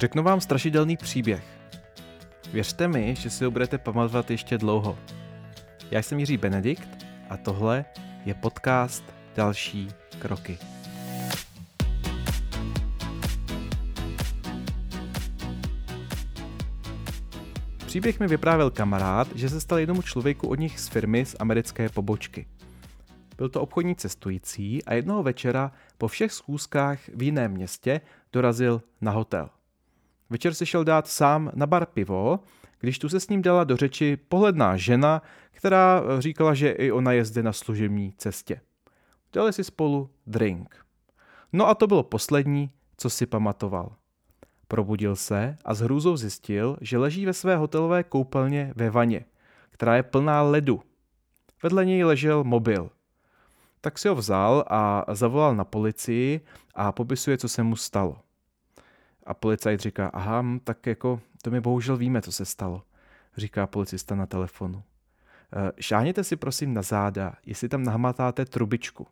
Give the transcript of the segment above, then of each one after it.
Řeknu vám strašidelný příběh. Věřte mi, že si ho budete pamatovat ještě dlouho. Já jsem Jiří Benedikt a tohle je podcast Další kroky. Příběh mi vyprávěl kamarád, že se stal jednomu člověku od nich z firmy z americké pobočky. Byl to obchodní cestující a jednoho večera po všech schůzkách v jiném městě dorazil na hotel. Večer si šel dát sám na bar pivo, když tu se s ním dala do řeči pohledná žena, která říkala, že i ona je zde na služební cestě. Dali si spolu drink. No a to bylo poslední, co si pamatoval. Probudil se a s hrůzou zjistil, že leží ve své hotelové koupelně ve vaně, která je plná ledu. Vedle něj ležel mobil. Tak si ho vzal a zavolal na policii a popisuje, co se mu stalo. A policajt říká, aha, tak jako to my bohužel víme, co se stalo, říká policista na telefonu. E, šáhněte si prosím na záda, jestli tam nahmatáte trubičku.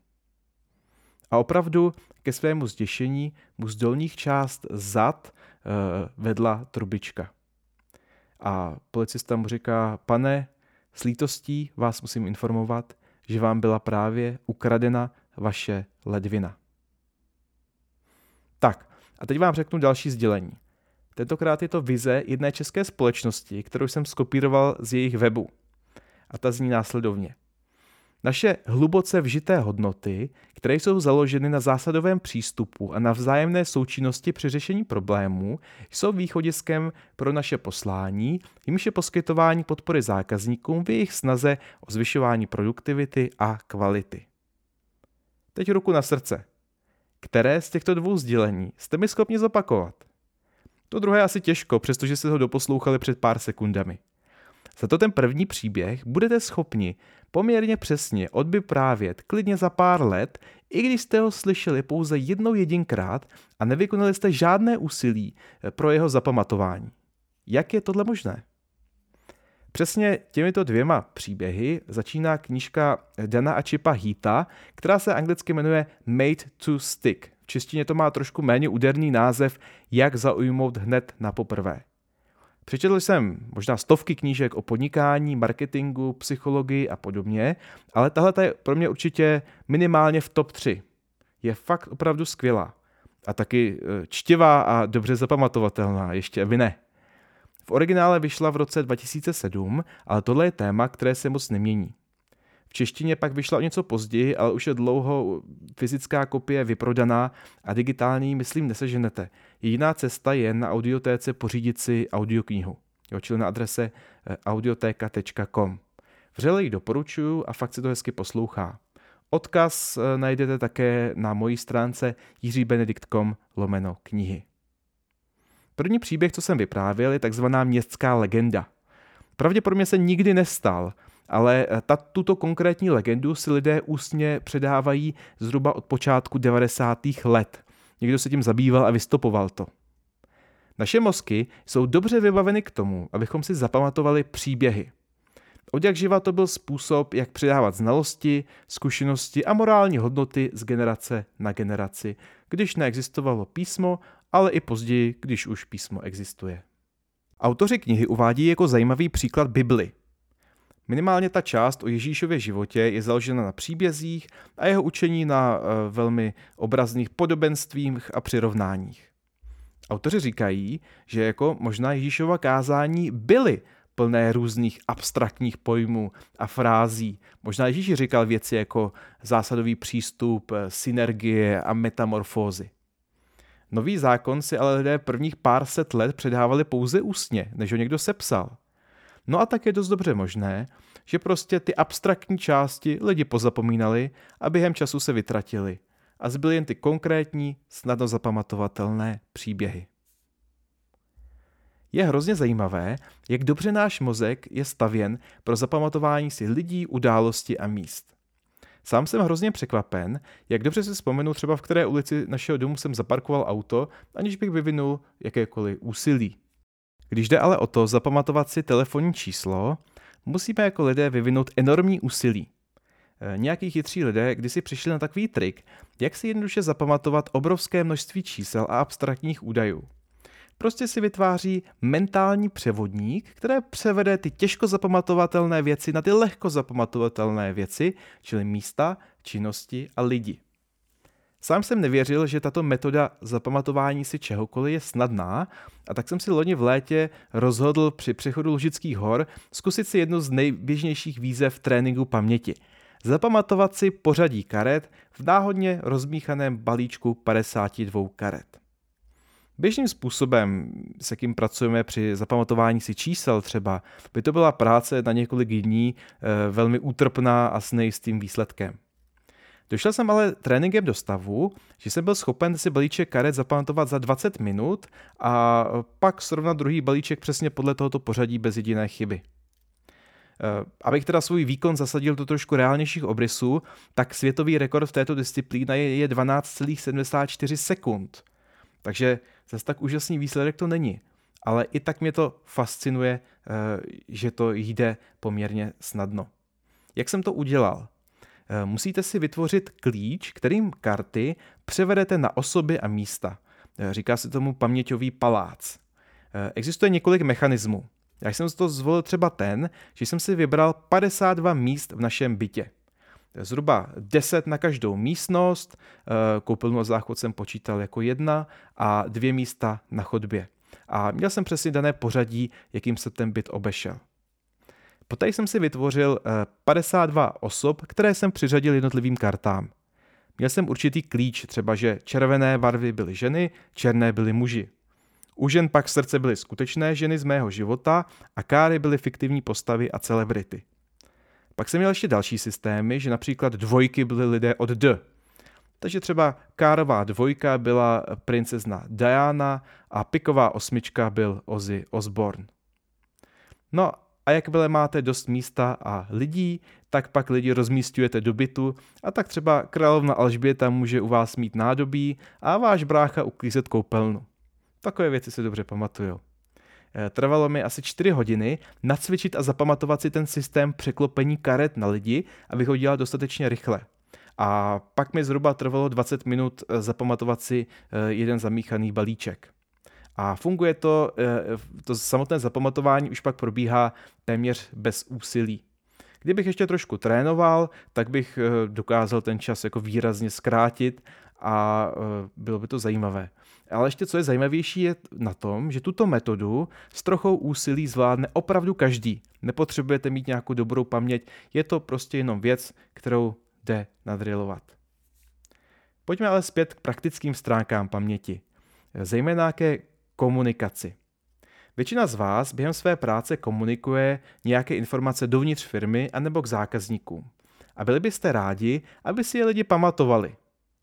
A opravdu ke svému zděšení mu z dolních část zad e, vedla trubička. A policista mu říká, pane, s lítostí vás musím informovat, že vám byla právě ukradena vaše ledvina. Tak, a teď vám řeknu další sdělení. Tentokrát je to vize jedné české společnosti, kterou jsem skopíroval z jejich webu. A ta zní následovně. Naše hluboce vžité hodnoty, které jsou založeny na zásadovém přístupu a na vzájemné součinnosti při řešení problémů, jsou východiskem pro naše poslání, jimž je poskytování podpory zákazníkům v jejich snaze o zvyšování produktivity a kvality. Teď ruku na srdce. Které z těchto dvou sdělení jste mi schopni zopakovat? To druhé asi těžko, přestože jste ho doposlouchali před pár sekundami. Za to ten první příběh budete schopni poměrně přesně odvyprávět klidně za pár let, i když jste ho slyšeli pouze jednou jedinkrát a nevykonali jste žádné úsilí pro jeho zapamatování. Jak je tohle možné? Přesně těmito dvěma příběhy začíná knížka Dana a Chipa Heata, která se anglicky jmenuje Made to Stick. V češtině to má trošku méně úderný název Jak zaujmout hned na poprvé. Přečetl jsem možná stovky knížek o podnikání, marketingu, psychologii a podobně, ale tahle je pro mě určitě minimálně v top 3. Je fakt opravdu skvělá. A taky e, čtivá a dobře zapamatovatelná, ještě vy ne. V originále vyšla v roce 2007, ale tohle je téma, které se moc nemění. V češtině pak vyšla o něco později, ale už je dlouho fyzická kopie vyprodaná a digitální, myslím, neseženete. Jediná cesta je na audiotéce pořídit si audioknihu, jo, čili na adrese eh, audioteka.com. Vřele ji doporučuji a fakt se to hezky poslouchá. Odkaz eh, najdete také na mojí stránce jiříbenedikt.com lomeno knihy. První příběh, co jsem vyprávěl, je takzvaná městská legenda. Pravděpodobně se nikdy nestal, ale eh, ta, tuto konkrétní legendu si lidé ústně předávají zhruba od počátku 90. let. Někdo se tím zabýval a vystopoval to. Naše mozky jsou dobře vybaveny k tomu, abychom si zapamatovali příběhy. Od jak živa to byl způsob, jak předávat znalosti, zkušenosti a morální hodnoty z generace na generaci, když neexistovalo písmo, ale i později, když už písmo existuje. Autoři knihy uvádí jako zajímavý příklad Bibli, Minimálně ta část o Ježíšově životě je založena na příbězích a jeho učení na e, velmi obrazných podobenstvích a přirovnáních. Autoři říkají, že jako možná Ježíšova kázání byly plné různých abstraktních pojmů a frází. Možná Ježíš říkal věci jako zásadový přístup, e, synergie a metamorfózy. Nový zákon si ale lidé prvních pár set let předávali pouze ústně, než ho někdo sepsal – No a tak je dost dobře možné, že prostě ty abstraktní části lidi pozapomínali a během času se vytratili a zbyly jen ty konkrétní, snadno zapamatovatelné příběhy. Je hrozně zajímavé, jak dobře náš mozek je stavěn pro zapamatování si lidí, události a míst. Sám jsem hrozně překvapen, jak dobře si vzpomenu třeba v které ulici našeho domu jsem zaparkoval auto, aniž bych vyvinul jakékoliv úsilí. Když jde ale o to zapamatovat si telefonní číslo, musíme jako lidé vyvinout enormní úsilí. E, nějaký chytří lidé kdysi přišli na takový trik, jak si jednoduše zapamatovat obrovské množství čísel a abstraktních údajů. Prostě si vytváří mentální převodník, které převede ty těžko zapamatovatelné věci na ty lehko zapamatovatelné věci, čili místa, činnosti a lidi. Sám jsem nevěřil, že tato metoda zapamatování si čehokoliv je snadná, a tak jsem si loni v létě rozhodl při přechodu Lužických hor zkusit si jednu z nejběžnějších výzev tréninku paměti. Zapamatovat si pořadí karet v náhodně rozmíchaném balíčku 52 karet. Běžným způsobem, s jakým pracujeme při zapamatování si čísel třeba, by to byla práce na několik dní, eh, velmi útrpná a s nejistým výsledkem. Došel jsem ale tréninkem do stavu, že jsem byl schopen si balíček karet zapamatovat za 20 minut a pak srovnat druhý balíček přesně podle tohoto pořadí bez jediné chyby. Eh, abych teda svůj výkon zasadil do trošku reálnějších obrysů, tak světový rekord v této disciplíně je 12,74 sekund. Takže zase tak úžasný výsledek to není. Ale i tak mě to fascinuje, eh, že to jde poměrně snadno. Jak jsem to udělal? Eh, musíte si vytvořit klíč, kterým karty převedete na osoby a místa. Eh, říká se tomu paměťový palác. Existuje několik mechanismů. Já jsem to zvolil třeba ten, že jsem si vybral 52 míst v našem bytě. Zhruba 10 na každou místnost, koupelnu a záchod jsem počítal jako jedna a dvě místa na chodbě. A měl jsem přesně dané pořadí, jakým se ten byt obešel. Poté jsem si vytvořil 52 eh, osob, které jsem přiřadil jednotlivým kartám. Měl jsem určitý klíč, třeba že červené barvy byly ženy, černé byly muži. U žen pak srdce byly skutečné ženy z mého života a káry byly fiktivní postavy a celebrity. Pak jsem měl ještě další systémy, že například dvojky byly lidé od D. Takže třeba kárová dvojka byla princezna Diana a piková osmička byl Ozzy Osbourne. No a jakmile máte dost místa a lidí, tak pak lidi rozmístujete do bytu a tak třeba královna Alžběta může u vás mít nádobí a váš brácha uklízet koupelnu. Takové věci si dobře pamatuju. Eh, trvalo mi asi 4 hodiny nacvičit a zapamatovat si ten systém překlopení karet na lidi, abych ho dělal dostatečně rychle. A pak mi zhruba trvalo 20 minut eh, zapamatovat si eh, jeden zamíchaný balíček. A funguje to, to samotné zapamatování už pak probíhá téměř bez úsilí. Kdybych ještě trošku trénoval, tak bych dokázal ten čas jako výrazně zkrátit a bylo by to zajímavé. Ale ještě co je zajímavější je na tom, že tuto metodu s trochou úsilí zvládne opravdu každý. Nepotřebujete mít nějakou dobrou paměť, je to prostě jenom věc, kterou jde nadrilovat. Pojďme ale zpět k praktickým stránkám paměti. Zejména ke komunikaci. Většina z vás během své práce komunikuje nějaké informace dovnitř firmy anebo k zákazníkům. A byli byste rádi, aby si je lidi pamatovali.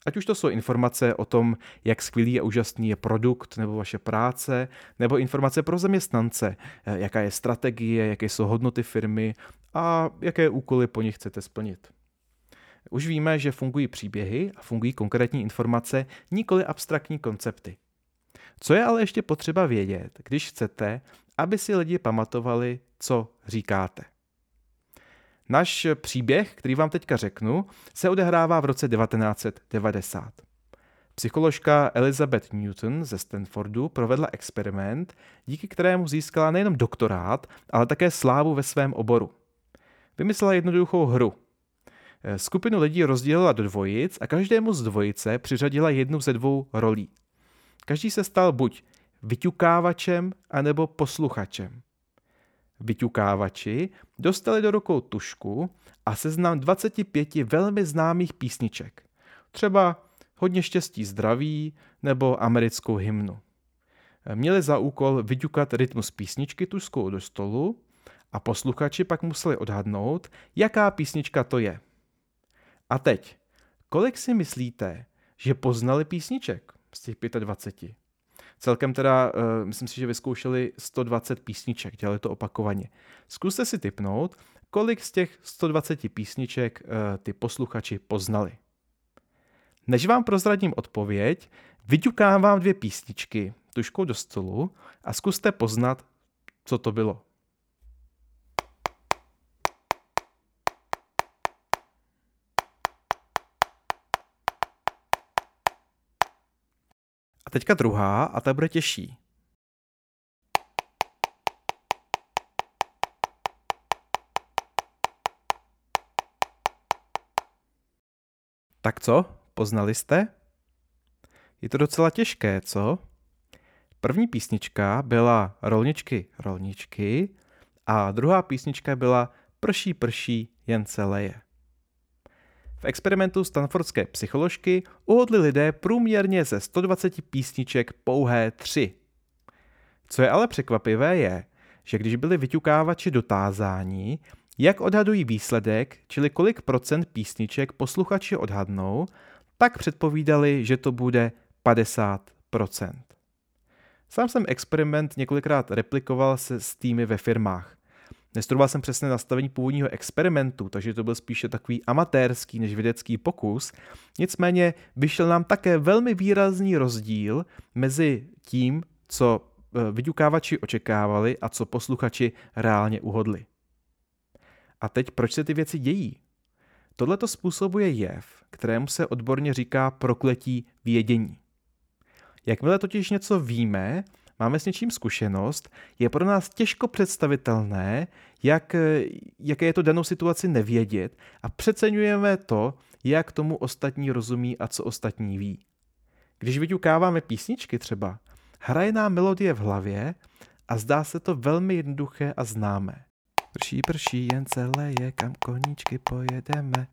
Ať už to jsou informace o tom, jak skvělý a úžasný je produkt nebo vaše práce, nebo informace pro zaměstnance, eh, jaká je strategie, jaké jsou hodnoty firmy a jaké úkoly po nich chcete splnit. Už víme, že fungují příběhy a fungují konkrétní informace, nikoli abstraktní koncepty. Co je ale ještě potřeba vědět, když chcete, aby si lidi pamatovali, co říkáte. Náš příběh, který vám teďka řeknu, se odehrává v roce 1990. Psycholožka Elizabeth Newton ze Stanfordu provedla experiment, díky kterému získala nejenom doktorát, ale také slávu ve svém oboru. Vymyslela jednoduchou hru. Skupinu lidí rozdělila do dvojic a každému z dvojice přiřadila jednu ze dvou rolí. Každý se stal buď vyťukávačem, anebo posluchačem. Vyťukávači dostali do rukou tušku a seznam 25 velmi známých písniček. Třeba Hodně štěstí zdraví nebo americkou hymnu. Měli za úkol vyťukat rytmus písničky tuškou do stolu a posluchači pak museli odhadnout, jaká písnička to je. A teď, kolik si myslíte, že poznali písniček? z těch 25. Celkem teda, uh, myslím si, že vyzkoušeli 120 písniček, dělali to opakovaně. Zkuste si typnout, kolik z těch 120 písniček uh, ty posluchači poznali. Než vám prozradím odpověď, vyťukám vám dvě písničky tuškou do stolu a zkuste poznat, co to bylo. teďka druhá a ta bude těžší. Tak co? Poznali jste? Je to docela těžké, co? První písnička byla Rolničky, rolničky a druhá písnička byla Prší, prší, jen se leje. V experimentu stanfordské psycholožky uhodli lidé průměrně ze 120 písniček pouhé tři. Co je ale překvapivé je, že když byli vyťukávači dotázáni, jak odhadují výsledek, čili kolik procent písniček posluchači odhadnou, tak předpovídali, že to bude 50% Sám jsem experiment několikrát replikoval se s týmy ve firmách. Nestudoval jsem přesně nastavení původního experimentu, takže to byl spíše takový amatérský než vědecký pokus. Nicméně vyšel nám také velmi výrazný rozdíl mezi tím, co e, vyďukávači očekávali a co posluchači reálně uhodli. A teď proč se ty věci dějí? Tohle to způsobuje jev, kterému se odborně říká prokletí vědění. Jakmile totiž něco víme, máme s něčím zkušenost, je pro nás těžko představitelné, jak, jaké je to danou situaci nevědět a přeceňujeme to, jak tomu ostatní rozumí a co ostatní ví. Když vyťukáváme písničky třeba, hraje nám melodie v hlavě a zdá se to velmi jednoduché a známé. Prší, prší, jen celé je, kam koníčky pojedeme.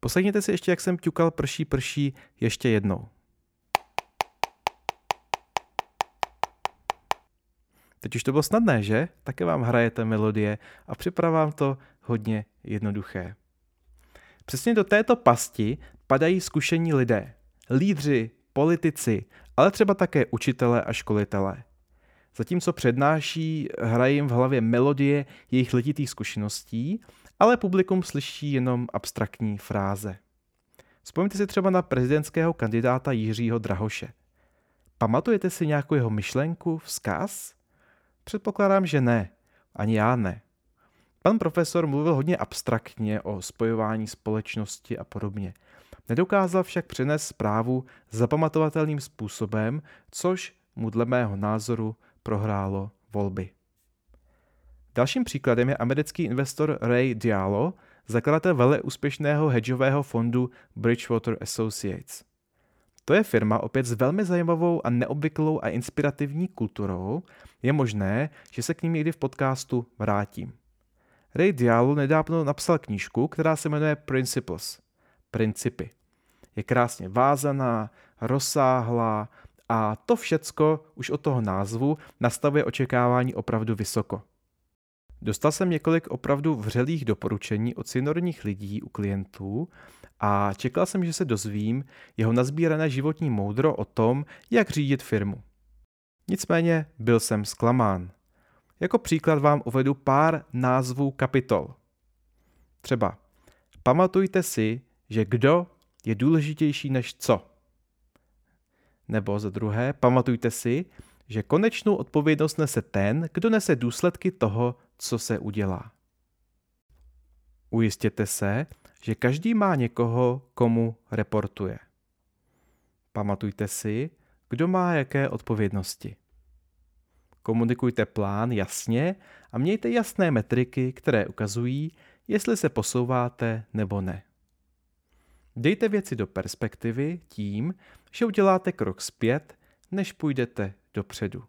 Poslechněte si ještě, jak jsem ťukal prší, prší ještě jednou. Teď už to bylo snadné, že? Také vám hrajete melodie a připravám to hodně jednoduché. Přesně do této pasti padají zkušení lidé. Lídři, politici, ale třeba také učitelé a školitelé. Zatímco přednáší, hrají jim v hlavě melodie jejich letitých zkušeností, ale publikum slyší jenom abstraktní fráze. Vzpomeňte si třeba na prezidentského kandidáta Jiřího Drahoše. Pamatujete si nějakou jeho myšlenku, vzkaz? Předpokládám, že ne. Ani já ne. Pan profesor mluvil hodně abstraktně o spojování společnosti a podobně. Nedokázal však přenést zprávu zapamatovatelným způsobem, což mu dle mého názoru prohrálo volby. Dalším příkladem je americký investor Ray Diallo, zakladatel vele úspěšného hedžového fondu Bridgewater Associates. To je firma opět s velmi zajímavou a neobvyklou a inspirativní kulturou. Je možné, že se k ním někdy v podcastu vrátím. Ray Diallo nedávno napsal knížku, která se jmenuje Principles. Principy. Je krásně vázaná, rozsáhlá a to všecko už od toho názvu nastavuje očekávání opravdu vysoko. Dostal jsem několik opravdu vřelých doporučení od seniorních lidí u klientů a čekal jsem, že se dozvím jeho nazbírané životní moudro o tom, jak řídit firmu. Nicméně byl jsem zklamán. Jako příklad vám uvedu pár názvů kapitol. Třeba pamatujte si, že kdo je důležitější než co. Nebo za druhé, pamatujte si, že konečnou odpovědnost nese ten, kdo nese důsledky toho, co se udělá. Ujistěte se, že každý má někoho, komu reportuje. Pamatujte si, kdo má jaké odpovědnosti. Komunikujte plán jasně a mějte jasné metriky, které ukazují, jestli se posouváte nebo ne. Dejte věci do perspektivy tím, že uděláte krok zpět, než půjdete dopředu.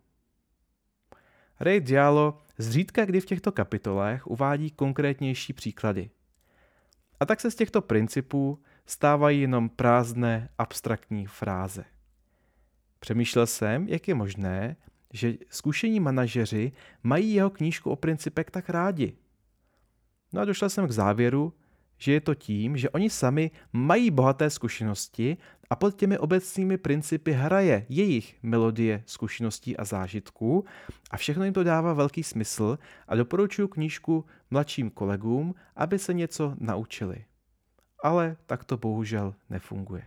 Ray Diallo zřídka kdy v těchto kapitolách uvádí konkrétnější příklady. A tak se z těchto principů stávají jenom prázdné abstraktní fráze. Přemýšlel jsem, jak je možné, že zkušení manažeři mají jeho knížku o principech tak rádi. No a došel jsem k závěru, že je to tím, že oni sami mají bohaté zkušenosti a pod těmi obecnými principy hraje jejich melodie zkušeností a zážitků a všechno jim to dává velký smysl a doporučuji knížku mladším kolegům, aby se něco naučili. Ale tak to bohužel nefunguje.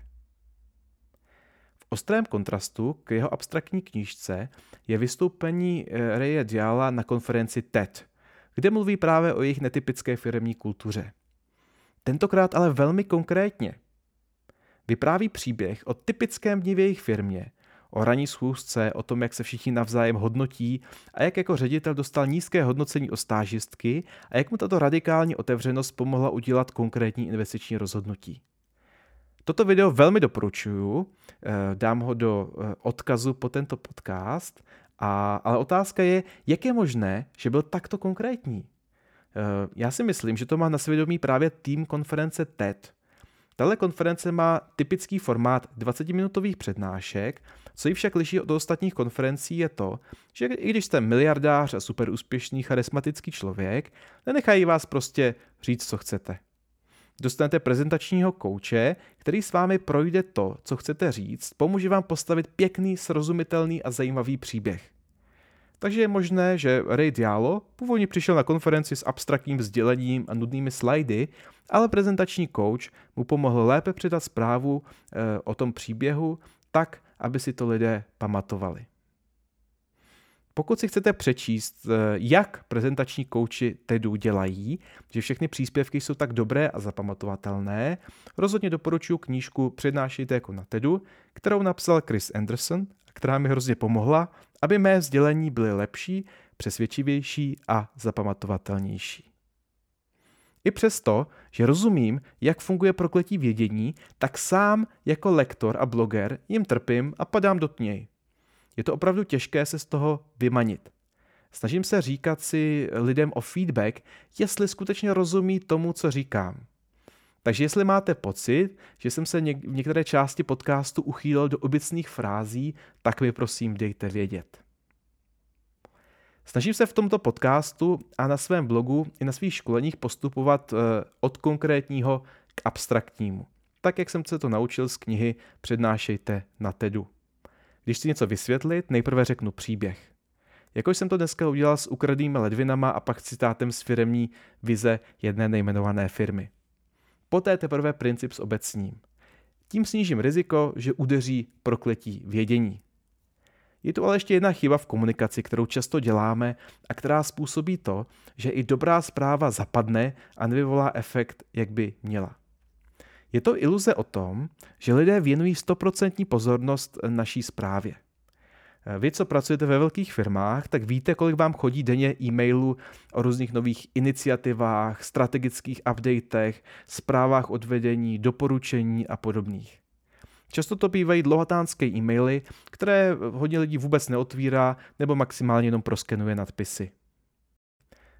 V ostrém kontrastu k jeho abstraktní knížce je vystoupení eh, Reje Diala na konferenci TED, kde mluví právě o jejich netypické firmní kultuře. Tentokrát ale velmi konkrétně. Vypráví příběh o typickém dni v jejich firmě, o ranní schůzce, o tom, jak se všichni navzájem hodnotí a jak jako ředitel dostal nízké hodnocení o stážistky a jak mu tato radikální otevřenost pomohla udělat konkrétní investiční rozhodnutí. Toto video velmi doporučuju, eh, dám ho do eh, odkazu po tento podcast, a, ale otázka je, jak je možné, že byl takto konkrétní. Eh, já si myslím, že to má na svědomí právě tým konference TED. Tahle konference má typický formát 20-minutových přednášek, co ji však liší od ostatních konferencí je to, že i když jste miliardář a super úspěšný charismatický člověk, nenechají vás prostě říct, co chcete. Dostanete prezentačního kouče, který s vámi projde to, co chcete říct, pomůže vám postavit pěkný, srozumitelný a zajímavý příběh. Takže je možné, že Ray Diallo původně přišel na konferenci s abstraktním sdělením a nudnými slajdy, ale prezentační coach mu pomohl lépe předat zprávu e, o tom příběhu tak, aby si to lidé pamatovali. Pokud si chcete přečíst, eh, jak prezentační kouči TEDu dělají, že všechny příspěvky jsou tak dobré a zapamatovatelné, rozhodně doporučuji knížku Přednášejte jako na TEDu, kterou napsal Chris Anderson, která mi hrozně pomohla, aby mé sdělení byly lepší, přesvědčivější a zapamatovatelnější. I přesto, že rozumím, jak funguje prokletí vědění, tak sám jako lektor a bloger jim trpím a padám do tněj. Je to opravdu těžké se z toho vymanit. Snažím se říkat si lidem o feedback, jestli skutečně rozumí tomu, co říkám. Takže jestli máte pocit, že jsem se něk- v některé části podcastu uchýlil do obecných frází, tak mi prosím dejte vědět. Snažím se v tomto podcastu a na svém blogu i na svých školeních postupovat eh, od konkrétního k abstraktnímu. Tak, jak jsem se to naučil z knihy Přednášejte na TEDu. Když chci něco vysvětlit, nejprve řeknu příběh. Jako jsem to dneska udělal s ukradnými ledvinama a pak citátem z firemní vize jedné nejmenované firmy. Poté teprve princip s obecním. Tím snížím riziko, že udeří prokletí vědění. Je tu ale ještě jedna chyba v komunikaci, kterou často děláme a která způsobí to, že i dobrá zpráva zapadne a nevyvolá efekt, jak by měla. Je to iluze o tom, že lidé věnují 100% pozornost naší zprávě. Vy, co pracujete ve velkých firmách, tak víte, kolik vám chodí denně e-mailů o různých nových iniciativách, strategických updatech, zprávách od vedení, doporučení a podobných. Často to bývají dlouhatánské e-maily, které hodně lidí vůbec neotvírá nebo maximálně jenom proskenuje nadpisy.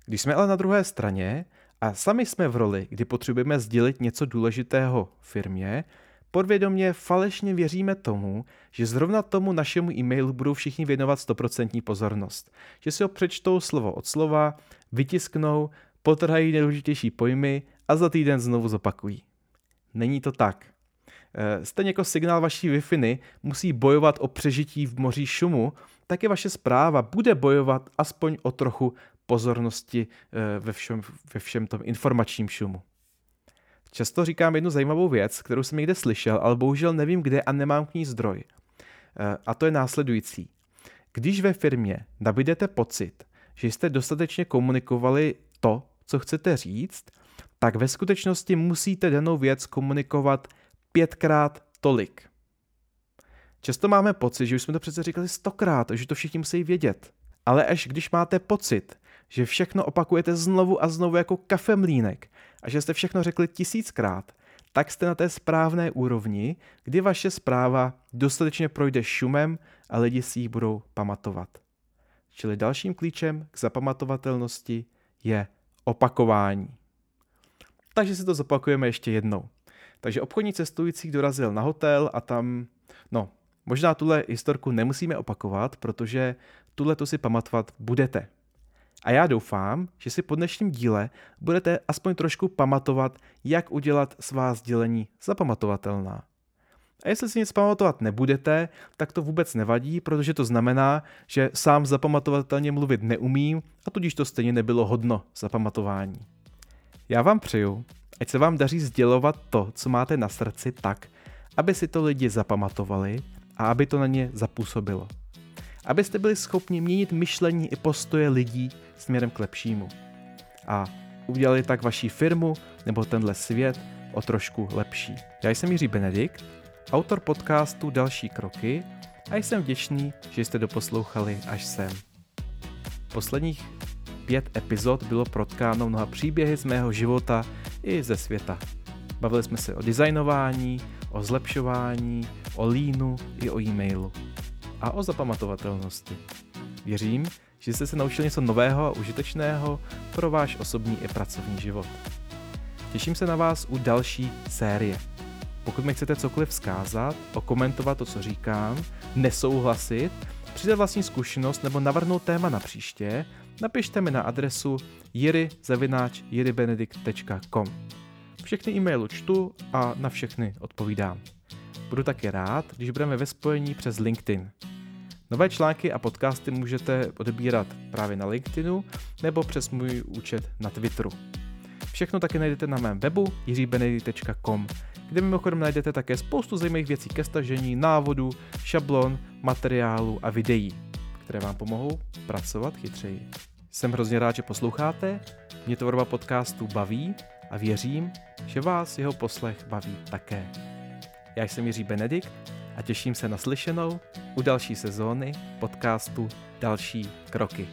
Když jsme ale na druhé straně a sami jsme v roli, kdy potřebujeme sdělit něco důležitého firmě, podvědomě falešně věříme tomu, že zrovna tomu našemu e-mailu budou všichni věnovat 100% pozornost. Že si ho přečtou slovo od slova, vytisknou, potrhají nejdůležitější pojmy a za týden znovu zopakují. Není to tak. Eh, stejně jako signál vaší wi musí bojovat o přežití v moří šumu, tak i vaše zpráva bude bojovat aspoň o trochu pozornosti eh, ve všem, ve všem tom informačním šumu. Často říkám jednu zajímavou věc, kterou jsem někde slyšel, ale bohužel nevím kde a nemám k ní zdroj. Eh, a to je následující. Když ve firmě nabídete pocit, že jste dostatečně komunikovali to, co chcete říct, tak ve skutečnosti musíte danou věc komunikovat pětkrát tolik. Často máme pocit, že už jsme to přece říkali stokrát, že to všichni musí vědět. Ale až když máte pocit, že všechno opakujete znovu a znovu jako kafemlínek a že jste všechno řekli tisíckrát, tak jste na té správné úrovni, kdy vaše zpráva dostatečně projde šumem a lidi si ji budou pamatovat. Čili dalším klíčem k zapamatovatelnosti je opakování. Takže si to zopakujeme ještě jednou. Takže obchodní cestující dorazil na hotel a tam, no, možná tuhle historku nemusíme opakovat, protože tuhle to si pamatovat budete. A já doufám, že si po dnešním díle budete aspoň trošku pamatovat, jak udělat svá sdělení zapamatovatelná. A jestli si nic pamatovat nebudete, tak to vůbec nevadí, protože to znamená, že sám zapamatovatelně mluvit neumím a tudíž to stejně nebylo hodno zapamatování. Já vám přeju, ať se vám daří sdělovat to, co máte na srdci tak, aby si to lidi zapamatovali a aby to na ně zapůsobilo. Abyste byli schopni měnit myšlení i postoje lidí směrem k lepšímu. A udělali tak vaši firmu nebo tenhle svět o trošku lepší. Já jsem Jiří Benedikt, autor podcastu Další kroky a jsem vděčný, že jste doposlouchali až sem. Posledních pět epizod bylo protkáno mnoha příběhy z mého života i ze světa. Bavili jsme se o designování, o zlepšování, o línu i o e-mailu. A o zapamatovatelnosti. Věřím, že jste se naučili něco nového a užitečného pro váš osobní i pracovní život. Těším se na vás u další série. Pokud mi chcete cokoliv vzkázat, okomentovat to, co říkám, nesouhlasit, přidat vlastní zkušenost nebo navrhnout téma na příště, napište mi na adresu jirizavináč.jiribenedikt.com Všechny e-maily čtu a na všechny odpovídám. Budu taky rád, když budeme ve spojení přes LinkedIn. Nové články a podcasty můžete odebírat právě na LinkedInu nebo přes můj účet na Twitteru. Všechno taky najdete na mém webu jiřibenedikt.com, kde mimochodem najdete také spoustu zajímavých věcí ke stažení, návodů, šablon, materiálu a videí, které vám pomohou pracovat chytřeji. Jsem hrozně rád, že posloucháte, mě tvorba podcastu baví a věřím, že vás jeho poslech baví také. Já jsem Jiří Benedikt a těším se na slyšenou u další sezóny podcastu Další kroky.